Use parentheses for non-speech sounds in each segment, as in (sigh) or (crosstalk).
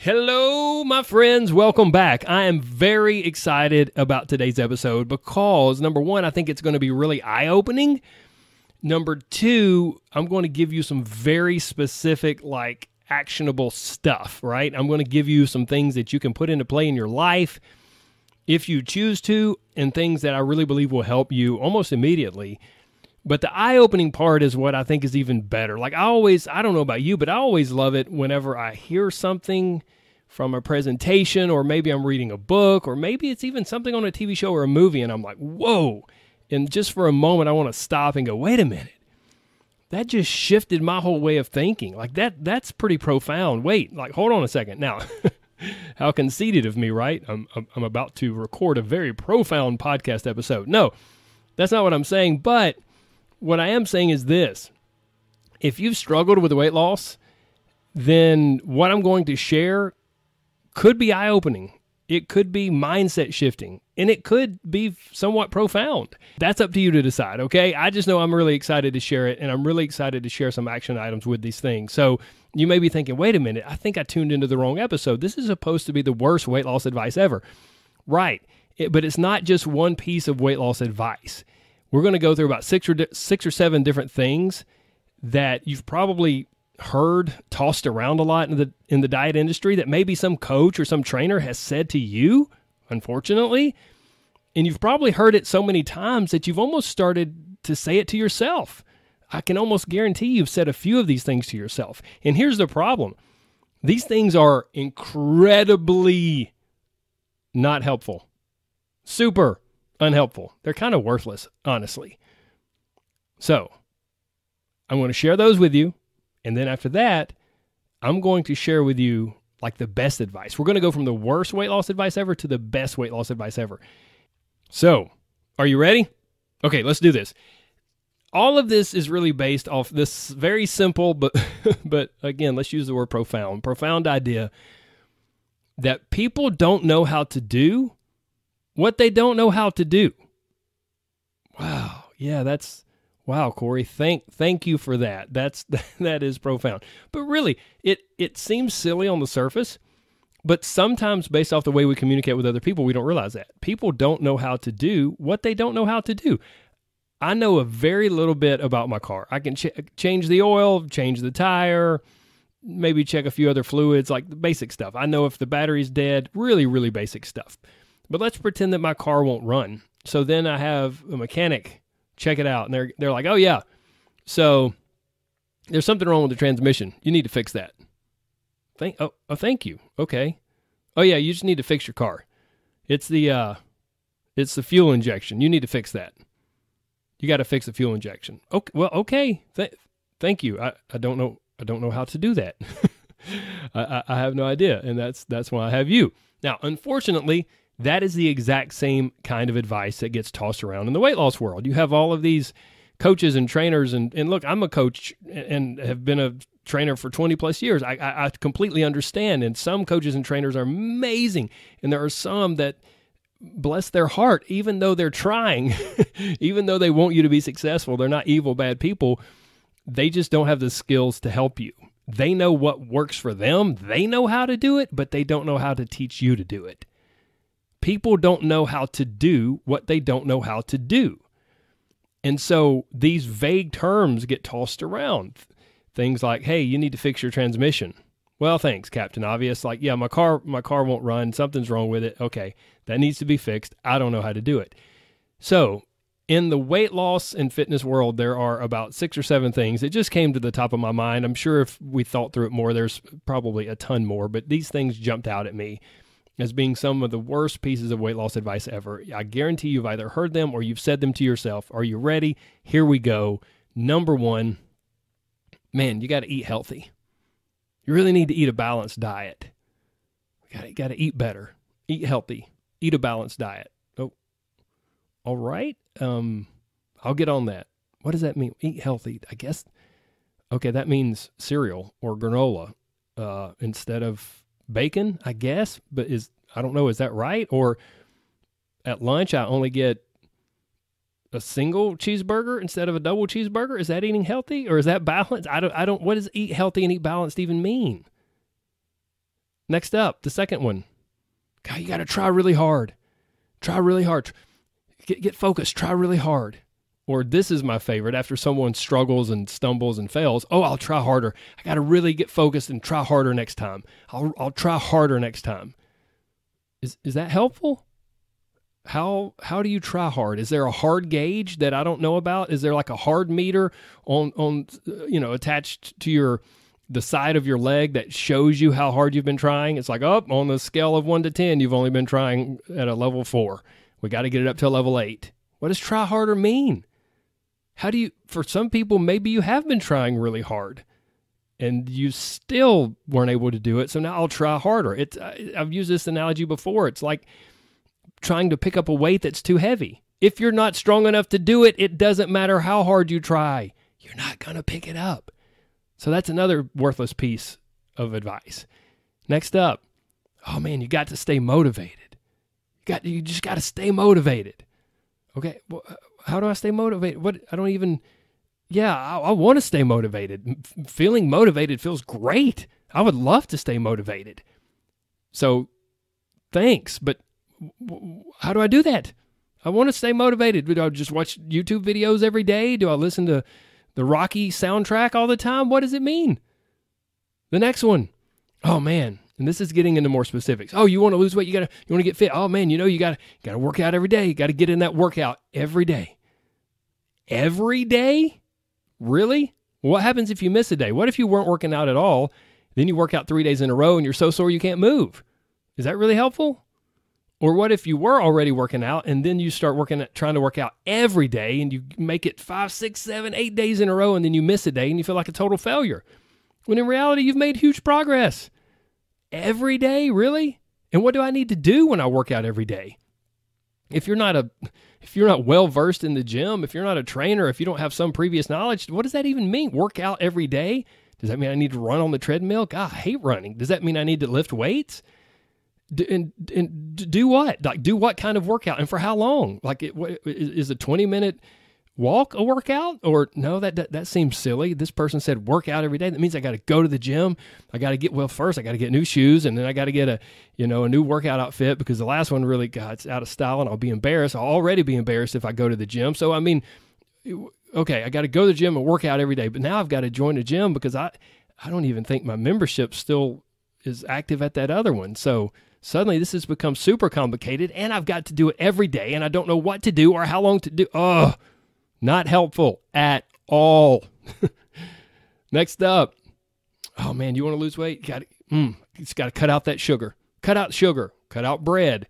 Hello, my friends. Welcome back. I am very excited about today's episode because, number one, I think it's going to be really eye opening. Number two, I'm going to give you some very specific, like actionable stuff, right? I'm going to give you some things that you can put into play in your life if you choose to, and things that I really believe will help you almost immediately. But the eye opening part is what I think is even better. Like I always, I don't know about you, but I always love it whenever I hear something from a presentation, or maybe I'm reading a book, or maybe it's even something on a TV show or a movie, and I'm like, whoa. And just for a moment, I want to stop and go, wait a minute. That just shifted my whole way of thinking. Like that, that's pretty profound. Wait, like, hold on a second. Now, (laughs) how conceited of me, right? I'm, I'm about to record a very profound podcast episode. No, that's not what I'm saying. But what I am saying is this if you've struggled with weight loss, then what I'm going to share could be eye opening. It could be mindset shifting and it could be somewhat profound. That's up to you to decide, okay? I just know I'm really excited to share it and I'm really excited to share some action items with these things. So you may be thinking, wait a minute, I think I tuned into the wrong episode. This is supposed to be the worst weight loss advice ever. Right. It, but it's not just one piece of weight loss advice. We're going to go through about six or six or seven different things that you've probably heard tossed around a lot in the in the diet industry that maybe some coach or some trainer has said to you, unfortunately, and you've probably heard it so many times that you've almost started to say it to yourself. I can almost guarantee you've said a few of these things to yourself. And here's the problem. These things are incredibly not helpful. Super unhelpful. They're kind of worthless, honestly. So, I'm going to share those with you. And then after that, I'm going to share with you like the best advice. We're going to go from the worst weight loss advice ever to the best weight loss advice ever. So, are you ready? Okay, let's do this. All of this is really based off this very simple but (laughs) but again, let's use the word profound. Profound idea that people don't know how to do what they don't know how to do. Wow. Yeah, that's wow, Corey. Thank thank you for that. That's (laughs) that is profound. But really, it it seems silly on the surface, but sometimes based off the way we communicate with other people, we don't realize that. People don't know how to do what they don't know how to do. I know a very little bit about my car. I can ch- change the oil, change the tire, maybe check a few other fluids, like the basic stuff. I know if the battery's dead, really, really basic stuff. But let's pretend that my car won't run. So then I have a mechanic check it out, and they're they're like, "Oh yeah, so there's something wrong with the transmission. You need to fix that." Thank oh, oh thank you. Okay. Oh yeah, you just need to fix your car. It's the uh, it's the fuel injection. You need to fix that. You got to fix the fuel injection. Okay. Well, okay. Th- thank you. I, I don't know. I don't know how to do that. (laughs) I, I have no idea, and that's that's why I have you. Now, unfortunately, that is the exact same kind of advice that gets tossed around in the weight loss world. You have all of these coaches and trainers, and, and look, I'm a coach and have been a trainer for 20 plus years. I, I, I completely understand. And some coaches and trainers are amazing. And there are some that, bless their heart, even though they're trying, (laughs) even though they want you to be successful, they're not evil, bad people. They just don't have the skills to help you. They know what works for them, they know how to do it, but they don't know how to teach you to do it. People don't know how to do what they don't know how to do. And so these vague terms get tossed around. Things like, "Hey, you need to fix your transmission." Well, thanks, Captain Obvious. Like, yeah, my car my car won't run. Something's wrong with it. Okay, that needs to be fixed. I don't know how to do it. So, in the weight loss and fitness world, there are about six or seven things. It just came to the top of my mind. I'm sure if we thought through it more, there's probably a ton more, but these things jumped out at me as being some of the worst pieces of weight loss advice ever. I guarantee you've either heard them or you've said them to yourself. Are you ready? Here we go. Number one, man, you got to eat healthy. You really need to eat a balanced diet. You got to eat better. Eat healthy. Eat a balanced diet. Oh, all right. Um, I'll get on that. What does that mean? Eat healthy. I guess. Okay, that means cereal or granola uh, instead of bacon. I guess, but is I don't know. Is that right? Or at lunch I only get a single cheeseburger instead of a double cheeseburger? Is that eating healthy or is that balanced? I don't. I don't. What does eat healthy and eat balanced even mean? Next up, the second one. God, you got to try really hard. Try really hard. Get get focused. Try really hard. Or this is my favorite after someone struggles and stumbles and fails. Oh, I'll try harder. I got to really get focused and try harder next time. I'll I'll try harder next time. Is is that helpful? How how do you try hard? Is there a hard gauge that I don't know about? Is there like a hard meter on on uh, you know attached to your the side of your leg that shows you how hard you've been trying? It's like up oh, on the scale of 1 to 10, you've only been trying at a level 4. We got to get it up to a level 8. What does try harder mean? How do you, for some people, maybe you have been trying really hard and you still weren't able to do it. So now I'll try harder. It's, I've used this analogy before. It's like trying to pick up a weight that's too heavy. If you're not strong enough to do it, it doesn't matter how hard you try, you're not going to pick it up. So that's another worthless piece of advice. Next up, oh man, you got to stay motivated. You got you just got to stay motivated. Okay, well, how do I stay motivated? What I don't even. Yeah, I, I want to stay motivated. F- feeling motivated feels great. I would love to stay motivated. So, thanks, but w- how do I do that? I want to stay motivated. Do I just watch YouTube videos every day? Do I listen to the Rocky soundtrack all the time? What does it mean? The next one. Oh man, and this is getting into more specifics. Oh, you want to lose weight? You gotta you want to get fit. Oh man, you know you gotta gotta work out every day. You gotta get in that workout every day every day? Really? What happens if you miss a day? What if you weren't working out at all? Then you work out three days in a row and you're so sore you can't move. Is that really helpful? Or what if you were already working out and then you start working at trying to work out every day and you make it five, six, seven, eight days in a row and then you miss a day and you feel like a total failure? When in reality, you've made huge progress. Every day, really? And what do I need to do when I work out every day? If you're not a if you're not well versed in the gym, if you're not a trainer, if you don't have some previous knowledge, what does that even mean? Work out every day? Does that mean I need to run on the treadmill? God, I hate running. Does that mean I need to lift weights? And, and do what? Like, do what kind of workout and for how long? Like, it, is a 20 minute walk a workout? Or no that, that that seems silly. This person said work out every day. That means i got to go to the gym. I got to get well first i got to get new shoes and then i got to get a you know a new workout outfit because the last one really got out of style and i'll be embarrassed. I'll already be embarrassed if i go to the gym. So i mean okay i got to go to the gym and work out every day but now i've got to join a gym because i i don't even think my membership still is active at that other one. So suddenly this has become super complicated and i've got to do it every day and i don't know what to do or how long to do oh not helpful at all. (laughs) Next up. Oh man, you want to lose weight? Got mm, it's got to cut out that sugar. Cut out sugar. Cut out bread.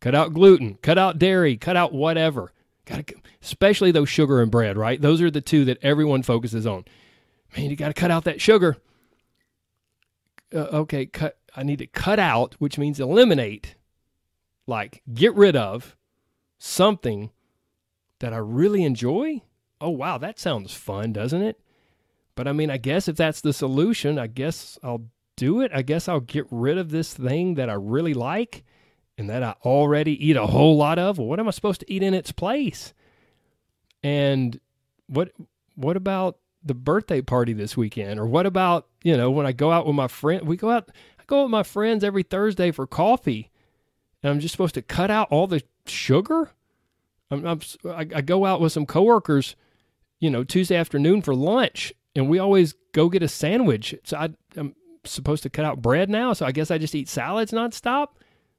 Cut out gluten. Cut out dairy. Cut out whatever. Got to, especially those sugar and bread, right? Those are the two that everyone focuses on. Man, you got to cut out that sugar. Uh, okay, cut. I need to cut out, which means eliminate, like get rid of something that I really enjoy? Oh, wow, that sounds fun, doesn't it? But I mean, I guess if that's the solution, I guess I'll do it. I guess I'll get rid of this thing that I really like and that I already eat a whole lot of. Well, what am I supposed to eat in its place? And what what about the birthday party this weekend? Or what about, you know, when I go out with my friend, we go out I go with my friends every Thursday for coffee. And I'm just supposed to cut out all the sugar? I'm, I'm, i go out with some coworkers, you know, Tuesday afternoon for lunch, and we always go get a sandwich. So I, I'm supposed to cut out bread now, so I guess I just eat salads nonstop.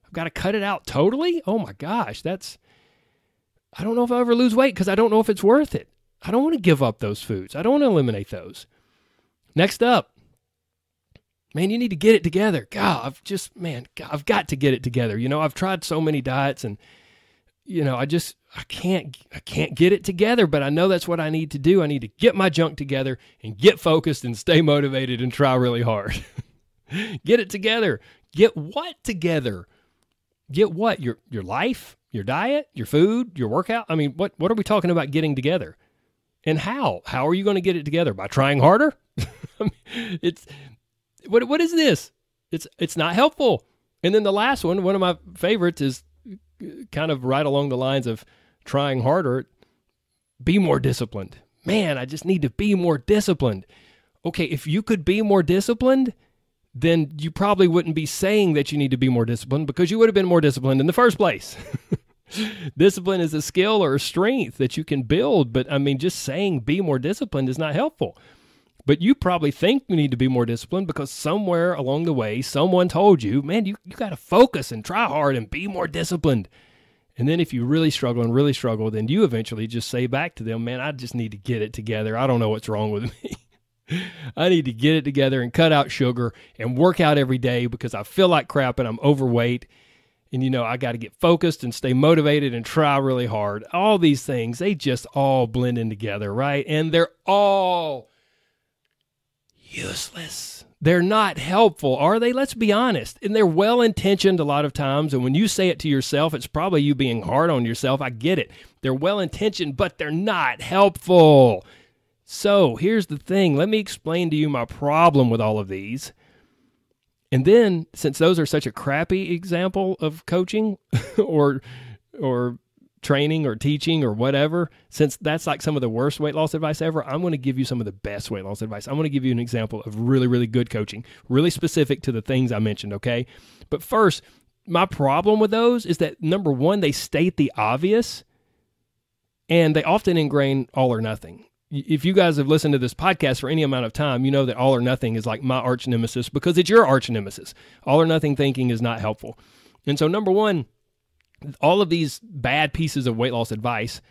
I've got to cut it out totally. Oh my gosh, that's. I don't know if I ever lose weight because I don't know if it's worth it. I don't want to give up those foods. I don't want to eliminate those. Next up, man, you need to get it together. God, I've just, man, God, I've got to get it together. You know, I've tried so many diets and you know, I just I can't I can't get it together, but I know that's what I need to do. I need to get my junk together and get focused and stay motivated and try really hard. (laughs) get it together. Get what together? Get what? Your your life, your diet, your food, your workout? I mean, what what are we talking about getting together? And how? How are you going to get it together? By trying harder? (laughs) it's what what is this? It's it's not helpful. And then the last one, one of my favorites is kind of right along the lines of trying harder. Be more disciplined. Man, I just need to be more disciplined. Okay, if you could be more disciplined, then you probably wouldn't be saying that you need to be more disciplined because you would have been more disciplined in the first place. (laughs) Discipline is a skill or a strength that you can build, but I mean, just saying be more disciplined is not helpful. But you probably think you need to be more disciplined because somewhere along the way, someone told you, man, you, you got to focus and try hard and be more disciplined. And then if you really struggle and really struggle, then you eventually just say back to them, man, I just need to get it together. I don't know what's wrong with (laughs) me. I need to get it together and cut out sugar and work out every day because I feel like crap and I'm overweight and you know i got to get focused and stay motivated and try really hard all these things they just all blend in together right and they're all useless. They're not helpful are they? Let's be honest. And they're well intentioned a lot of times and when you say it to yourself it's probably you being hard on yourself. I get it. They're well intentioned but they're not helpful. So here's the thing. Let me explain to you my problem with all of these. And then, since those are such a crappy example of coaching (laughs) or or training or teaching or whatever, since that's like some of the worst weight loss advice ever, I'm going to give you some of the best weight loss advice. I'm going to give you an example of really, really good coaching, really specific to the things I mentioned, okay? But first, my problem with those is that number one, they state the obvious and they often ingrain all or nothing if you guys have listened to this podcast for any amount of time, you know that all or nothing is like my arch nemesis because it's your arch nemesis. All or nothing thinking is not helpful. And so, number one, all of these bad pieces of weight loss advice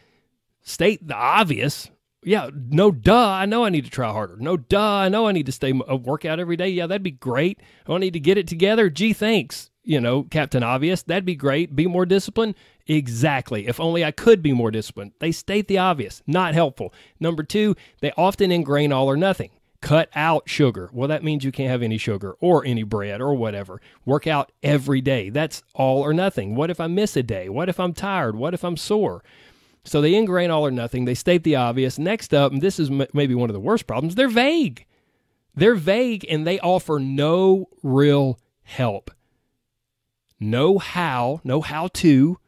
state the obvious. Yeah, no, duh. I know I need to try harder. No, duh. I know I need to stay a uh, workout every day. Yeah, that'd be great. I need to get it together. Gee, thanks. You know, Captain Obvious. That'd be great. Be more disciplined. Exactly. If only I could be more disciplined. They state the obvious, not helpful. Number two, they often ingrain all or nothing. Cut out sugar. Well, that means you can't have any sugar or any bread or whatever. Work out every day. That's all or nothing. What if I miss a day? What if I'm tired? What if I'm sore? So they ingrain all or nothing. They state the obvious. Next up, and this is m- maybe one of the worst problems, they're vague. They're vague and they offer no real help. No how, no how to,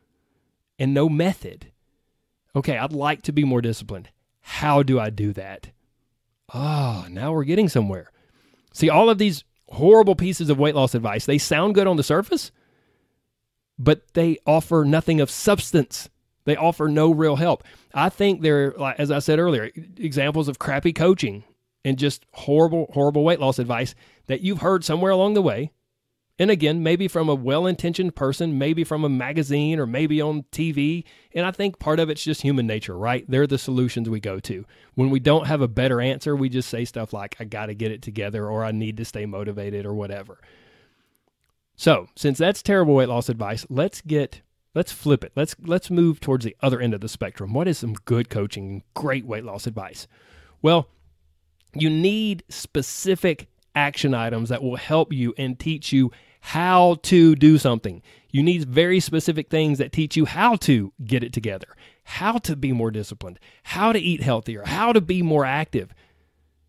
and no method. Okay, I'd like to be more disciplined. How do I do that? Ah, oh, now we're getting somewhere. See, all of these horrible pieces of weight loss advice, they sound good on the surface, but they offer nothing of substance. They offer no real help. I think they're, as I said earlier, examples of crappy coaching and just horrible, horrible weight loss advice that you've heard somewhere along the way and again, maybe from a well intentioned person, maybe from a magazine or maybe on TV. And I think part of it's just human nature, right? They're the solutions we go to. When we don't have a better answer, we just say stuff like, I got to get it together or I need to stay motivated or whatever. So, since that's terrible weight loss advice, let's get let's flip it. Let's let's move towards the other end of the spectrum. What is some good coaching, great weight loss advice? Well, you need specific action items that will help you and teach you how to do something. You need very specific things that teach you how to get it together, how to be more disciplined, how to eat healthier, how to be more active,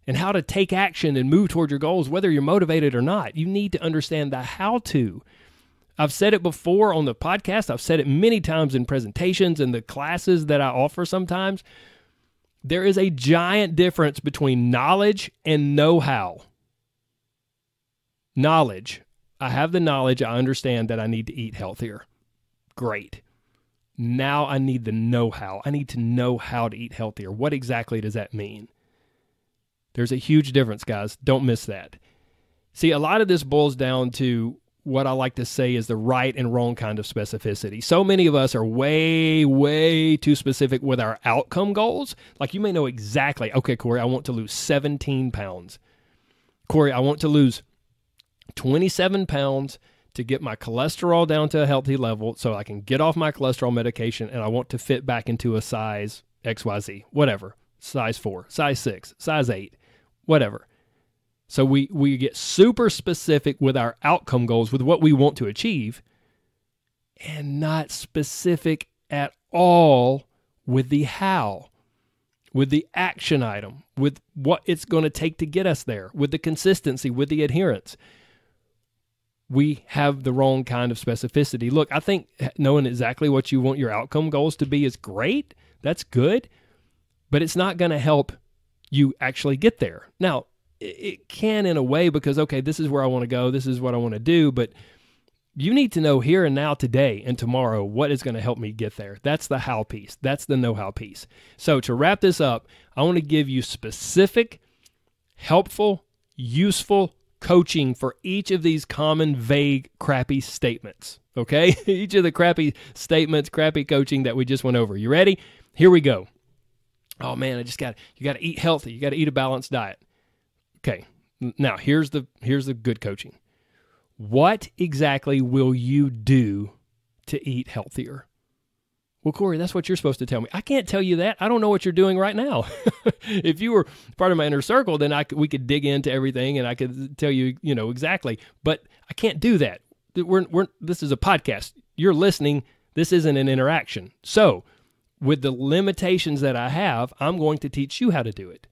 and how to take action and move toward your goals, whether you're motivated or not. You need to understand the how to. I've said it before on the podcast, I've said it many times in presentations and the classes that I offer sometimes. There is a giant difference between knowledge and know how. Knowledge I have the knowledge. I understand that I need to eat healthier. Great. Now I need the know how. I need to know how to eat healthier. What exactly does that mean? There's a huge difference, guys. Don't miss that. See, a lot of this boils down to what I like to say is the right and wrong kind of specificity. So many of us are way, way too specific with our outcome goals. Like you may know exactly, okay, Corey, I want to lose 17 pounds. Corey, I want to lose 27 pounds to get my cholesterol down to a healthy level so I can get off my cholesterol medication and I want to fit back into a size XYZ, whatever, size 4, size 6, size 8, whatever. So we we get super specific with our outcome goals with what we want to achieve. and not specific at all with the how, with the action item, with what it's going to take to get us there, with the consistency, with the adherence. We have the wrong kind of specificity. Look, I think knowing exactly what you want your outcome goals to be is great. That's good, but it's not going to help you actually get there. Now, it can in a way because, okay, this is where I want to go, this is what I want to do, but you need to know here and now, today and tomorrow, what is going to help me get there. That's the how piece. That's the know how piece. So, to wrap this up, I want to give you specific, helpful, useful coaching for each of these common, vague, crappy statements. Okay? (laughs) each of the crappy statements, crappy coaching that we just went over. You ready? Here we go. Oh man, I just got you got to eat healthy. You got to eat a balanced diet. Okay. Now, here's the here's the good coaching. What exactly will you do to eat healthier? Well, Corey, that's what you're supposed to tell me. I can't tell you that. I don't know what you're doing right now. (laughs) if you were part of my inner circle, then I could, we could dig into everything and I could tell you, you know, exactly. But I can't do that. We're, we're, this is a podcast. You're listening. This isn't an interaction. So, with the limitations that I have, I'm going to teach you how to do it.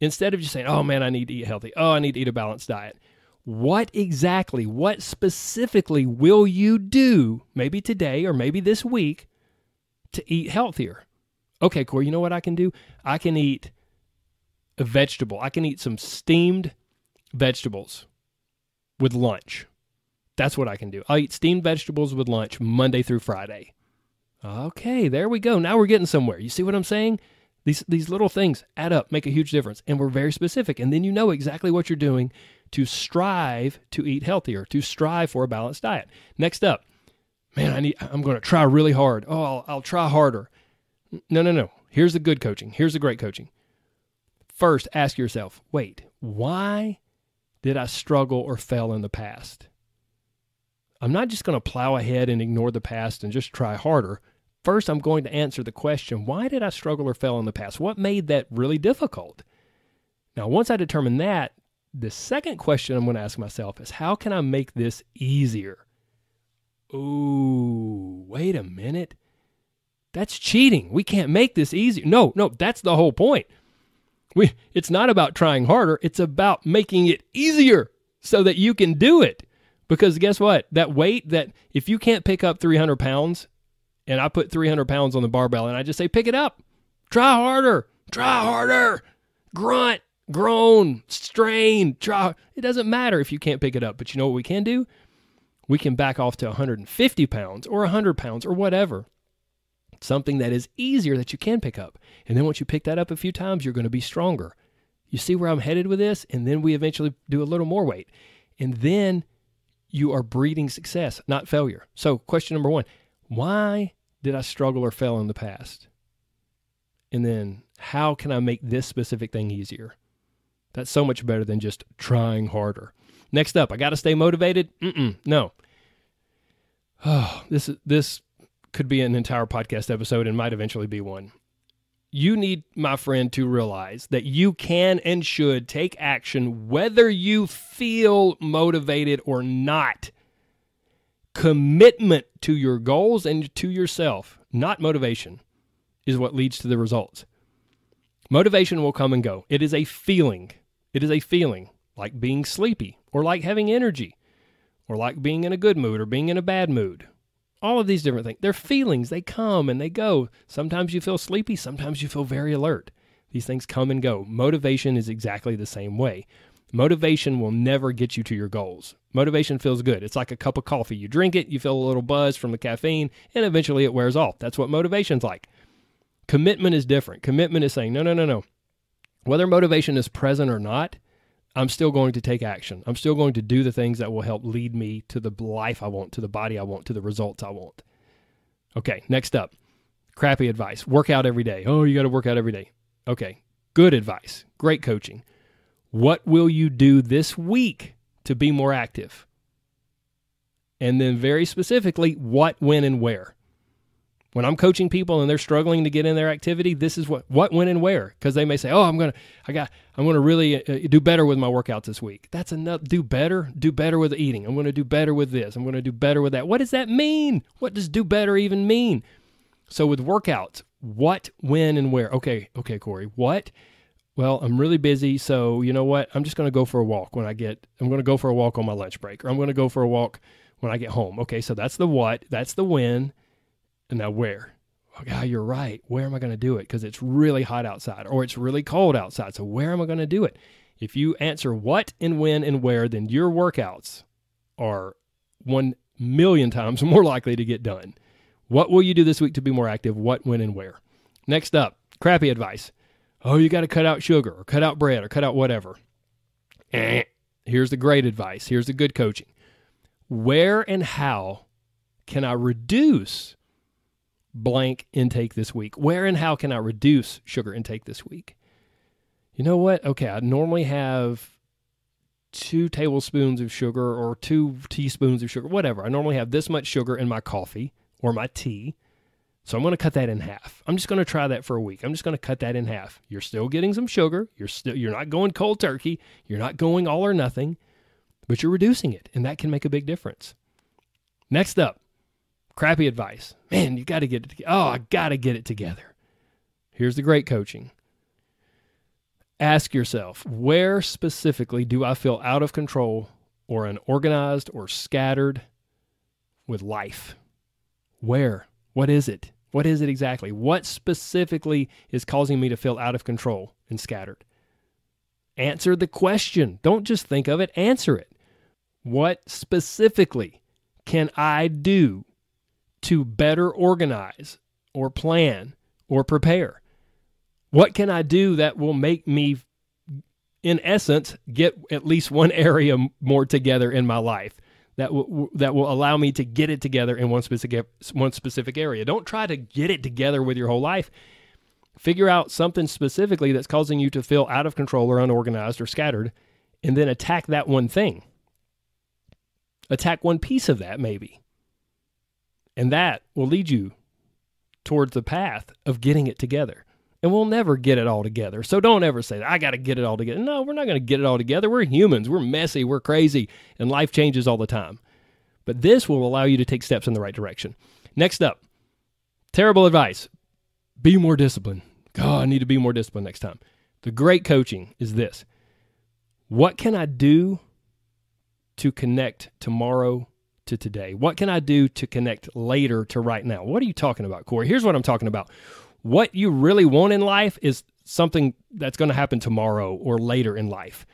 Instead of just saying, oh man, I need to eat healthy. Oh, I need to eat a balanced diet what exactly, what specifically will you do, maybe today or maybe this week, to eat healthier? Okay, Corey, you know what I can do? I can eat a vegetable. I can eat some steamed vegetables with lunch. That's what I can do. I'll eat steamed vegetables with lunch Monday through Friday. Okay, there we go. Now we're getting somewhere. You see what I'm saying? These these little things add up, make a huge difference, and we're very specific. And then you know exactly what you're doing to strive to eat healthier, to strive for a balanced diet. Next up, man, I need I'm going to try really hard. Oh, I'll, I'll try harder. No, no, no. Here's the good coaching. Here's the great coaching. First, ask yourself, wait, why did I struggle or fail in the past? I'm not just going to plow ahead and ignore the past and just try harder. First, I'm going to answer the question why did I struggle or fail in the past? What made that really difficult? Now, once I determine that, the second question I'm going to ask myself is how can I make this easier? Ooh, wait a minute. That's cheating. We can't make this easy. No, no, that's the whole point. We it's not about trying harder, it's about making it easier so that you can do it. Because guess what? That weight that if you can't pick up 300 pounds and I put 300 pounds on the barbell and I just say, pick it up, try harder, try harder, grunt, groan, strain, try. It doesn't matter if you can't pick it up. But you know what we can do? We can back off to 150 pounds or 100 pounds or whatever. Something that is easier that you can pick up. And then once you pick that up a few times, you're going to be stronger. You see where I'm headed with this? And then we eventually do a little more weight. And then you are breeding success, not failure. So, question number one why did I struggle or fail in the past? And then, how can I make this specific thing easier? That's so much better than just trying harder. Next up, I got to stay motivated. Mm-mm, no. Oh, (sighs) this this could be an entire podcast episode and might eventually be one. You need, my friend, to realize that you can and should take action whether you feel motivated or not. Commitment to your goals and to yourself, not motivation, is what leads to the results. Motivation will come and go. It is a feeling. It is a feeling like being sleepy or like having energy or like being in a good mood or being in a bad mood. All of these different things. They're feelings. They come and they go. Sometimes you feel sleepy, sometimes you feel very alert. These things come and go. Motivation is exactly the same way. Motivation will never get you to your goals. Motivation feels good. It's like a cup of coffee. You drink it, you feel a little buzz from the caffeine, and eventually it wears off. That's what motivation's like. Commitment is different. Commitment is saying, no, no, no, no. Whether motivation is present or not, I'm still going to take action. I'm still going to do the things that will help lead me to the life I want, to the body I want, to the results I want. Okay, next up crappy advice work out every day. Oh, you got to work out every day. Okay, good advice. Great coaching. What will you do this week to be more active? And then, very specifically, what, when, and where. When I'm coaching people and they're struggling to get in their activity, this is what what when and where because they may say, "Oh, I'm to I got I'm to really uh, do better with my workouts this week." That's enough do better, do better with eating. I'm to do better with this. I'm to do better with that. What does that mean? What does do better even mean? So with workouts, what, when and where? Okay, okay, Corey. What? Well, I'm really busy, so you know what? I'm just to go for a walk when I get I'm to go for a walk on my lunch break or I'm to go for a walk when I get home. Okay, so that's the what, that's the when and now where? Oh, God, you're right. Where am I going to do it? Because it's really hot outside or it's really cold outside. So where am I going to do it? If you answer what and when and where, then your workouts are one million times (laughs) more likely to get done. What will you do this week to be more active? What, when, and where? Next up, crappy advice. Oh, you got to cut out sugar or cut out bread or cut out whatever. Eh. Here's the great advice. Here's the good coaching. Where and how can I reduce blank intake this week? Where and how can I reduce sugar intake this week? You know what? Okay, I normally have two tablespoons of sugar or two teaspoons of sugar, whatever. I normally have this much sugar in my coffee or my tea. So I'm going to cut that in half. I'm just going to try that for a week. I'm just going to cut that in half. You're still getting some sugar. You're still you're not going cold turkey. You're not going all or nothing, but you're reducing it, and that can make a big difference. Next up, crappy advice. Man, you got to get it. To, oh, I got to get it together. Here's the great coaching. Ask yourself, where specifically do I feel out of control or unorganized or scattered with life? Where? What is it? What is it exactly? What specifically is causing me to feel out of control and scattered? Answer the question. Don't just think of it, answer it. What specifically can I do to better organize or plan or prepare? What can I do that will make me, in essence, get at least one (laughs) area more together in my life? That will that will allow me to get it together in one specific one specific area. Don't try to get it together with your whole life. Figure out something specifically that's causing you to feel out of control or unorganized or scattered, and then attack that one thing. Attack one piece of that, maybe. And that will lead you towards the path of getting it together and we'll never get it all together. So don't ever say, I got to get it all together. No, we're not going to get it all together. We're humans. We're messy. We're crazy. And life changes all the time. But this will allow you to take steps in the right direction. Next up, terrible advice be more disciplined. God, I need to be more disciplined next time. The great coaching is this What can I do to connect tomorrow to today? What can I do to connect later to right now? What are you talking about, Corey? Here's what I'm talking about what you really want in life is something that's going to happen tomorrow or later in life.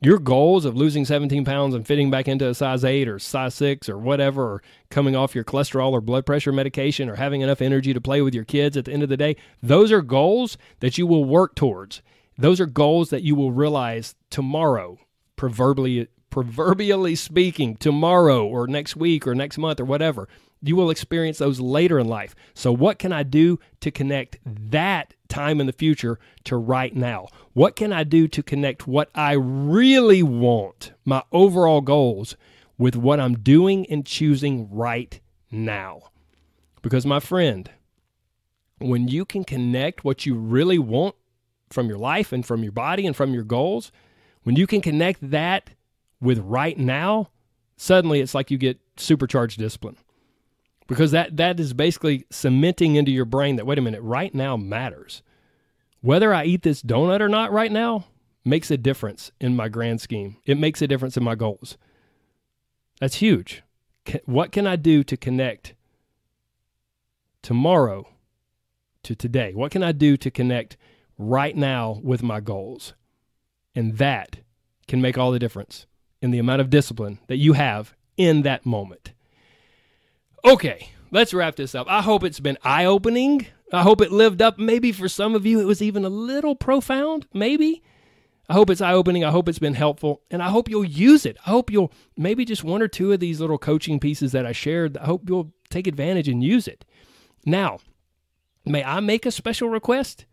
Your goals of losing 17 pounds and fitting back into a size 8 or size 6 or whatever, or coming off your cholesterol or blood pressure medication or having enough energy to play with your kids at the end of the day, those are goals that you will work towards. Those are goals that you will realize tomorrow, proverbially, proverbially speaking, tomorrow or next week or next month or whatever. You will experience those later in life. So, what can I do to connect that time in the future to right now? What can I do to connect what I really want, my overall goals, with what I'm doing and choosing right now? Because, my friend, when you can connect what you really want from your life and from your body and from your goals, when you can connect that with right now, suddenly it's like you get supercharged discipline. Because that that is basically cementing into your brain that wait a minute right now matters. Whether i eat this donut or not right now makes a difference in my grand scheme. It makes a difference in my goals. That's huge. What can i do to connect tomorrow to today? What can i do to connect right now with my goals? And that can make all the difference in the amount of discipline that you have in that moment Okay, let's wrap this up. I hope it's been eye opening. I hope it lived up. Maybe for some of you, it was even a little profound. Maybe. I hope it's eye opening. I hope it's been helpful. And I hope you'll use it. I hope you'll maybe just one or two of these little coaching pieces that I shared. I hope you'll take advantage and use it. Now, may I make a special request?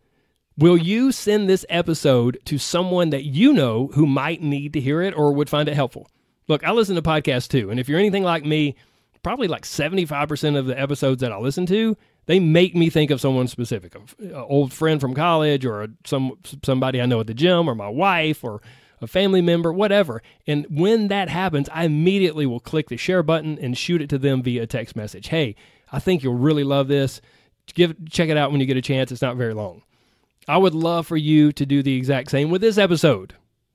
Will you send this episode to someone that you know who might need to hear it or would find it helpful? Look, I listen to podcasts too. And if you're anything like me, probably like 75% of the episodes that I listen to, They make me think of someone specific, an uh, old friend from college, or some somebody I know at the gym, or my wife, or a family member, whatever. And when that happens, I immediately will click the share button and shoot it to them via text message. Hey, I think you'll really love this. Give check it out when you get a chance. It's not very long. I would love for you to do the exact same with this episode.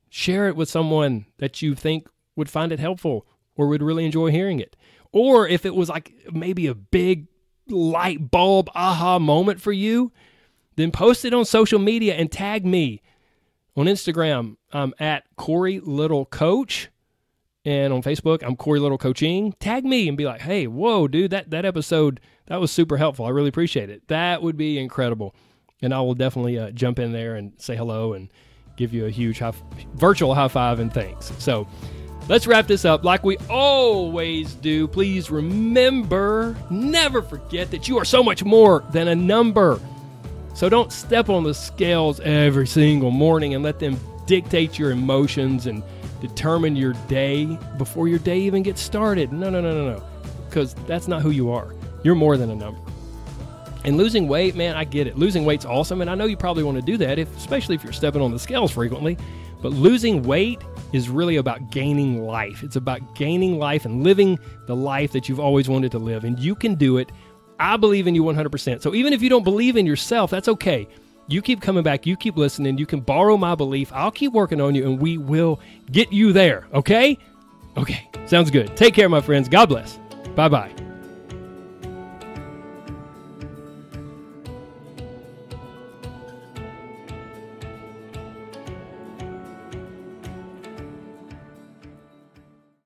Share it with someone that you think would find it helpful or would really enjoy hearing it. Or if it was like maybe a big light bulb aha moment for you, then post it on social media and tag me on Instagram. I'm at Corey Little Coach. And on Facebook, I'm Corey Little Coaching. Tag me and be like, hey, whoa, dude, that, that episode, that was super helpful. I really appreciate it. That would be incredible. And I will definitely uh, jump in there and say hello and give you a huge high, virtual high five and thanks. So let's wrap this up like we always do. Please remember, never forget that you are so much more than a number. So don't step on the scales every single morning and let them dictate your emotions and determine your day before your day even gets started. No, no, no, no, no. Because that's not who you are. You're more than a number. And losing weight, man, I get it. Losing weight's awesome, and I know you probably want to do that, if, especially if you're stepping on the scales frequently. But losing weight is really about gaining life. It's about gaining life and living the life that you've always wanted to live. And you can do it. I believe in you 100%. So even if you don't believe in yourself, that's okay. You keep coming back, you keep listening, you can borrow my belief. I'll keep working on you, and we will get you there, okay? Okay, sounds good. Take care, my friends. God bless. Bye bye.